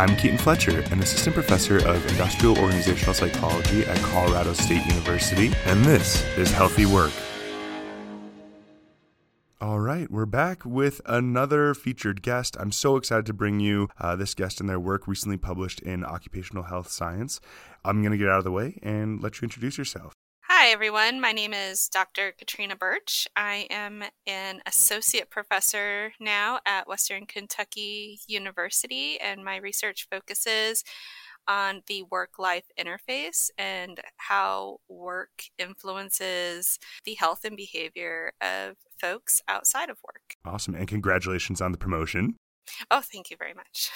I'm Keaton Fletcher, an assistant professor of industrial organizational psychology at Colorado State University, and this is Healthy Work. All right, we're back with another featured guest. I'm so excited to bring you uh, this guest and their work recently published in Occupational Health Science. I'm going to get out of the way and let you introduce yourself. Hi, everyone. My name is Dr. Katrina Burch. I am an associate professor now at Western Kentucky University, and my research focuses on the work life interface and how work influences the health and behavior of folks outside of work. Awesome. And congratulations on the promotion. Oh, thank you very much.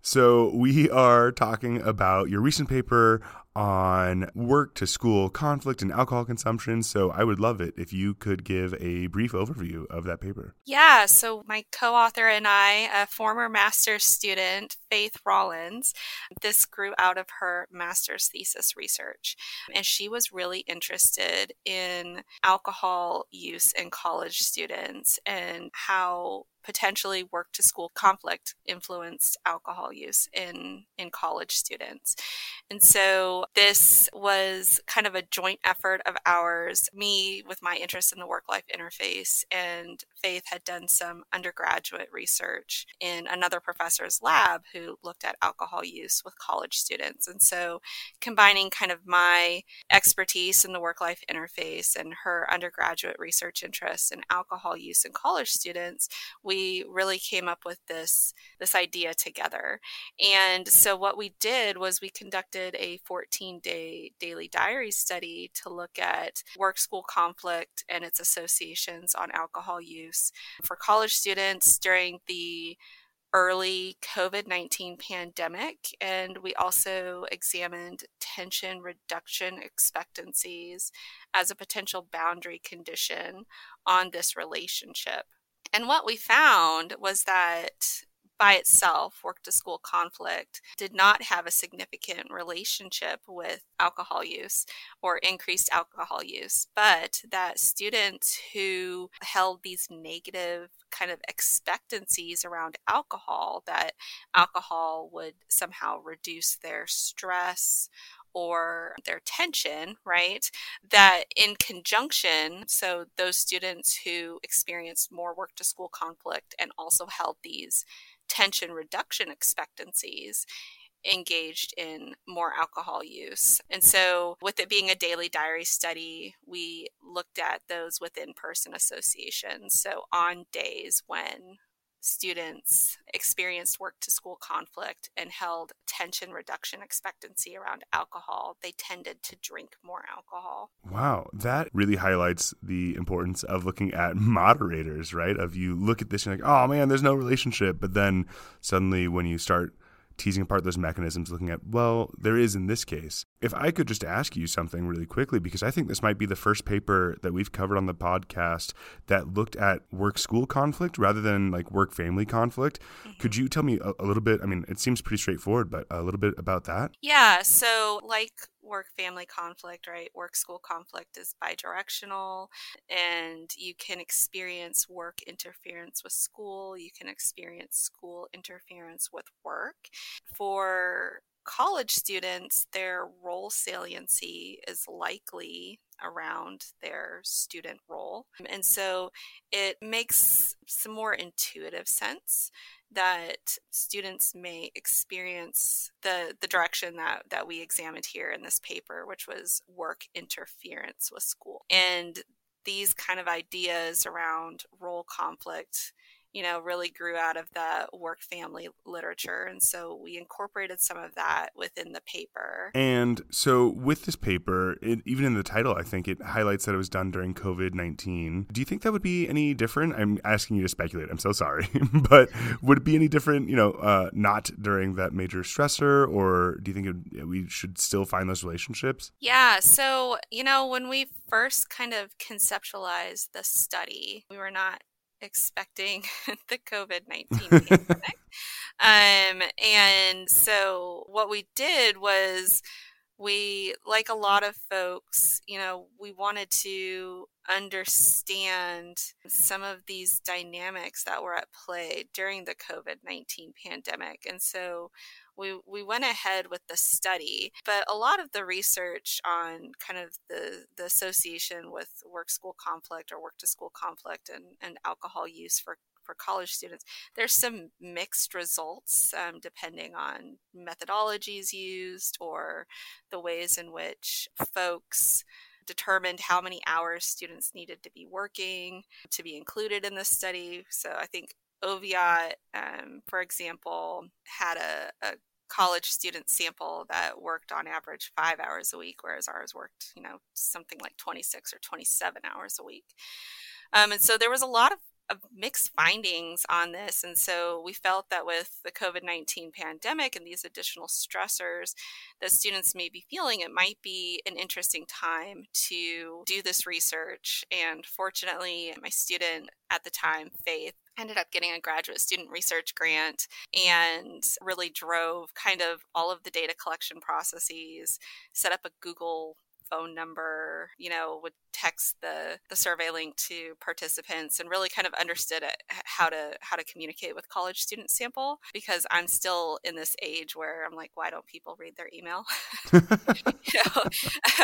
So, we are talking about your recent paper on work to school conflict and alcohol consumption. So, I would love it if you could give a brief overview of that paper. Yeah. So, my co author and I, a former master's student, Faith Rollins, this grew out of her master's thesis research. And she was really interested in alcohol use in college students and how potentially work to school conflict influenced alcohol use in in college students. And so this was kind of a joint effort of ours, me with my interest in the work life interface and Faith had done some undergraduate research in another professor's lab who looked at alcohol use with college students. And so combining kind of my expertise in the work life interface and her undergraduate research interests in alcohol use in college students, we really came up with this this idea together. And so what we did was we conducted a 14-day daily diary study to look at work school conflict and its associations on alcohol use for college students during the early COVID 19 pandemic. And we also examined tension reduction expectancies as a potential boundary condition on this relationship. And what we found was that by itself, work to school conflict did not have a significant relationship with alcohol use or increased alcohol use, but that students who held these negative kind of expectancies around alcohol, that alcohol would somehow reduce their stress or their tension, right? That in conjunction, so those students who experienced more work to school conflict and also held these tension reduction expectancies engaged in more alcohol use. And so, with it being a daily diary study, we looked at those within person associations. So, on days when students experienced work to school conflict and held tension reduction expectancy around alcohol, they tended to drink more alcohol. Wow, that really highlights the importance of looking at moderators, right? Of you look at this and you're like, oh man, there's no relationship. But then suddenly when you start teasing apart those mechanisms, looking at, well, there is in this case. If I could just ask you something really quickly, because I think this might be the first paper that we've covered on the podcast that looked at work school conflict rather than like work family conflict. Mm-hmm. Could you tell me a, a little bit? I mean, it seems pretty straightforward, but a little bit about that? Yeah. So, like work family conflict, right? Work school conflict is bidirectional, and you can experience work interference with school, you can experience school interference with work. For college students, their role saliency is likely around their student role. And so it makes some more intuitive sense that students may experience the the direction that that we examined here in this paper which was work interference with school. And these kind of ideas around role conflict you know, really grew out of the work family literature. And so we incorporated some of that within the paper. And so with this paper, it, even in the title, I think it highlights that it was done during COVID 19. Do you think that would be any different? I'm asking you to speculate. I'm so sorry. but would it be any different, you know, uh, not during that major stressor? Or do you think it, we should still find those relationships? Yeah. So, you know, when we first kind of conceptualized the study, we were not expecting the COVID 19 pandemic. Um, and so what we did was we, like a lot of folks, you know, we wanted to understand some of these dynamics that were at play during the COVID 19 pandemic. And so we, we went ahead with the study, but a lot of the research on kind of the, the association with work school conflict or work to school conflict and, and alcohol use for for college students, there's some mixed results um, depending on methodologies used or the ways in which folks determined how many hours students needed to be working to be included in the study. So I think Oviatt, um, for example, had a, a college student sample that worked on average five hours a week, whereas ours worked, you know, something like 26 or 27 hours a week. Um, and so there was a lot of of mixed findings on this. And so we felt that with the COVID 19 pandemic and these additional stressors that students may be feeling, it might be an interesting time to do this research. And fortunately, my student at the time, Faith, ended up getting a graduate student research grant and really drove kind of all of the data collection processes, set up a Google phone number, you know, would text the the survey link to participants and really kind of understood it, how to how to communicate with college student sample because I'm still in this age where I'm like, why don't people read their email? you know?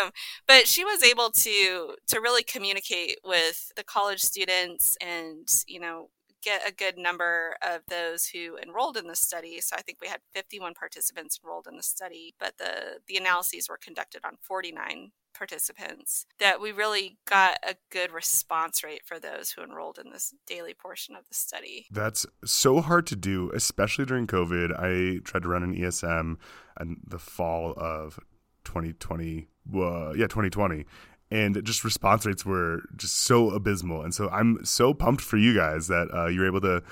um, but she was able to to really communicate with the college students and you know get a good number of those who enrolled in the study. So I think we had 51 participants enrolled in the study, but the, the analyses were conducted on 49 participants that we really got a good response rate for those who enrolled in this daily portion of the study. That's so hard to do, especially during COVID. I tried to run an ESM in the fall of 2020. Uh, yeah, 2020 and just response rates were just so abysmal. And so I'm so pumped for you guys that uh, you're able to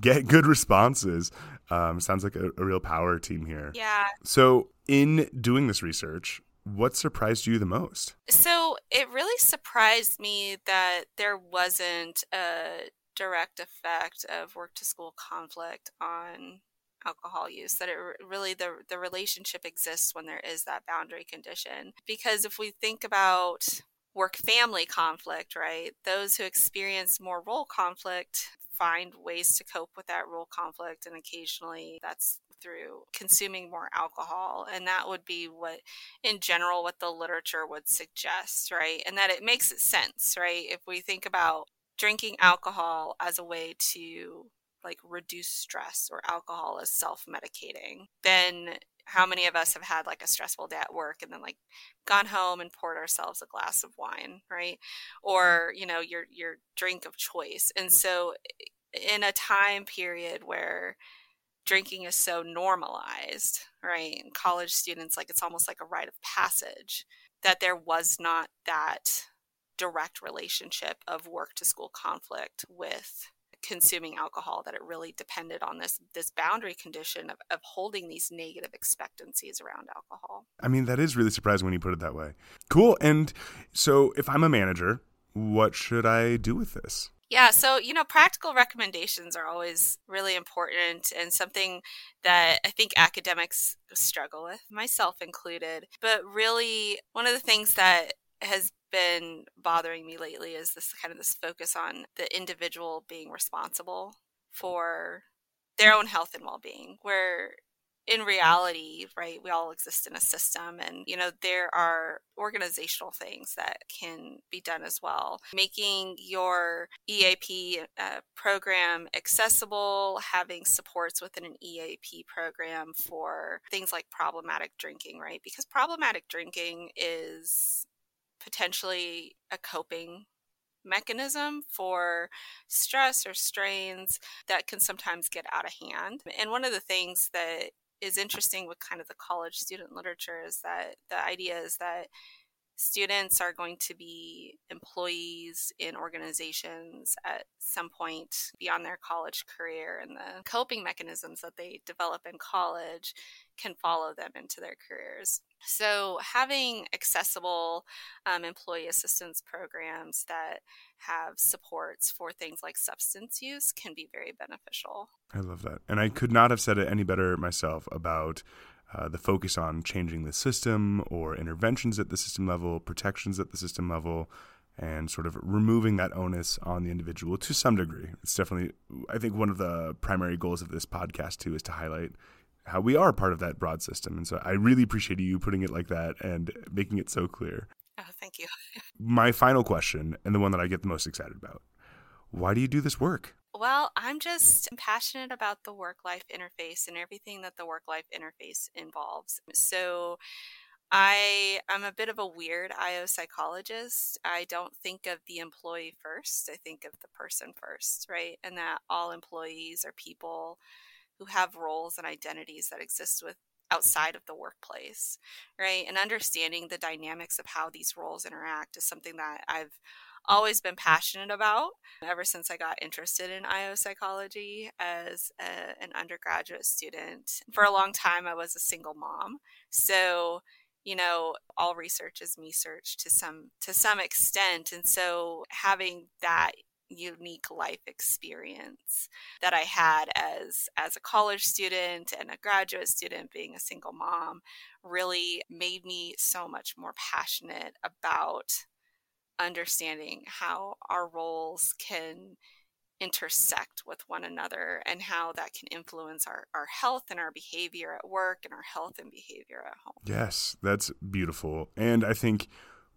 get good responses. Um, sounds like a, a real power team here. Yeah. So in doing this research, what surprised you the most? So it really surprised me that there wasn't a direct effect of work to school conflict on alcohol use that it really the the relationship exists when there is that boundary condition. Because if we think about work family conflict right those who experience more role conflict find ways to cope with that role conflict and occasionally that's through consuming more alcohol. And that would be what in general what the literature would suggest right? And that it makes sense right? If we think about drinking alcohol as a way to like reduce stress or alcohol as self-medicating then how many of us have had like a stressful day at work and then like gone home and poured ourselves a glass of wine right? Mm-hmm. Or you know your your drink of choice. And so in a time period where drinking is so normalized right and college students like it's almost like a rite of passage that there was not that direct relationship of work to school conflict with consuming alcohol that it really depended on this this boundary condition of, of holding these negative expectancies around alcohol. I mean that is really surprising when you put it that way. Cool and so if i'm a manager what should i do with this? Yeah, so you know, practical recommendations are always really important and something that I think academics struggle with, myself included. But really, one of the things that has been bothering me lately is this kind of this focus on the individual being responsible for their own health and well-being where in reality, right, we all exist in a system, and you know, there are organizational things that can be done as well. Making your EAP uh, program accessible, having supports within an EAP program for things like problematic drinking, right? Because problematic drinking is potentially a coping mechanism for stress or strains that can sometimes get out of hand. And one of the things that is interesting with kind of the college student literature is that the idea is that students are going to be employees in organizations at some point beyond their college career and the coping mechanisms that they develop in college can follow them into their careers. So having accessible um, employee assistance programs that have supports for things like substance use can be very beneficial. I love that. And i could not have said it any better myself about uh, the focus on changing the system or interventions at the system level, protections at the system level. and sort of removing that onus on the individual to some degree. It's definitely, I think, one of the primary goals of this podcast, too, is to highlight how we are part of that broad system. And so I really appreciate you putting it like that and making it so clear. Oh, thank you. My final question, and the one that I get the most excited about why do you do this work? Well, I'm just passionate about the work life interface and everything that the work life interface involves. So, I am a bit of a weird IO psychologist. I don't think of the employee first. I think of the person first, right? And that all employees are people who have roles and identities that exist with outside of the workplace, right? And understanding the dynamics of how these roles interact is something that I've always been passionate about ever since I got interested in IO psychology as a, an undergraduate student. For a long time, I was a single mom. So, you know all research is me search to some to some extent and so having that unique life experience that I had as as a college student and a graduate student being a single mom really made me so much more passionate about understanding how our roles can intersect with one another and how that can influence our, our health and our behavior at work and our health and behavior at home. Yes, that's beautiful. And I think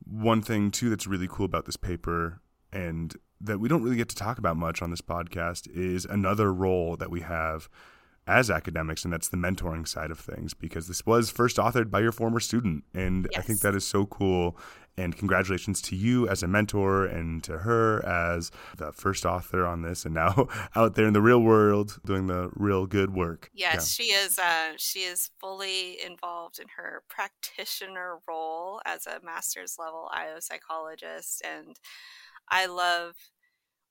one thing too that's really cool about this paper and that we don't really get to talk about much on this podcast is another role that we have as academics, and that's the mentoring side of things, because this was first authored by your former student. And yes. I think that is so cool. And congratulations to you as a mentor and to her as the first author on this, and now out there in the real world doing the real good work. Yes, yeah. she is. Uh, she is fully involved in her practitioner role as a master's level IO psychologist, and I love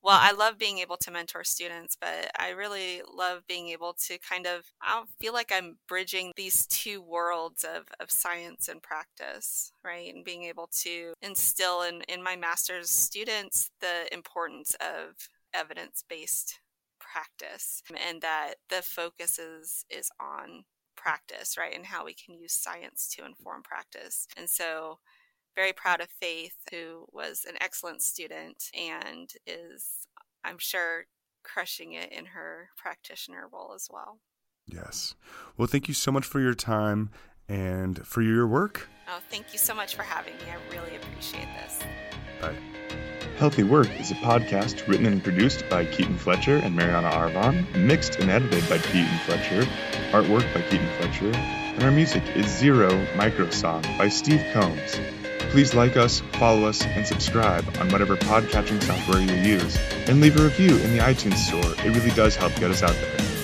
well, I love being able to mentor students, but I really love being able to kind of, I don't feel like I'm bridging these two worlds of, of science and practice, right? And being able to instill in, in my master's students the importance of evidence based practice and that the focus is, is on practice, right? And how we can use science to inform practice. And so, very proud of Faith, who was an excellent student and is, I'm sure, crushing it in her practitioner role as well. Yes. Well, thank you so much for your time and for your work. Oh, thank you so much for having me. I really appreciate this. Bye. Healthy Work is a podcast written and produced by Keaton Fletcher and Mariana Arvan, mixed and edited by Keaton Fletcher, artwork by Keaton Fletcher, and our music is Zero Micro Song by Steve Combs. Please like us, follow us, and subscribe on whatever podcatching software you use, and leave a review in the iTunes store. It really does help get us out there.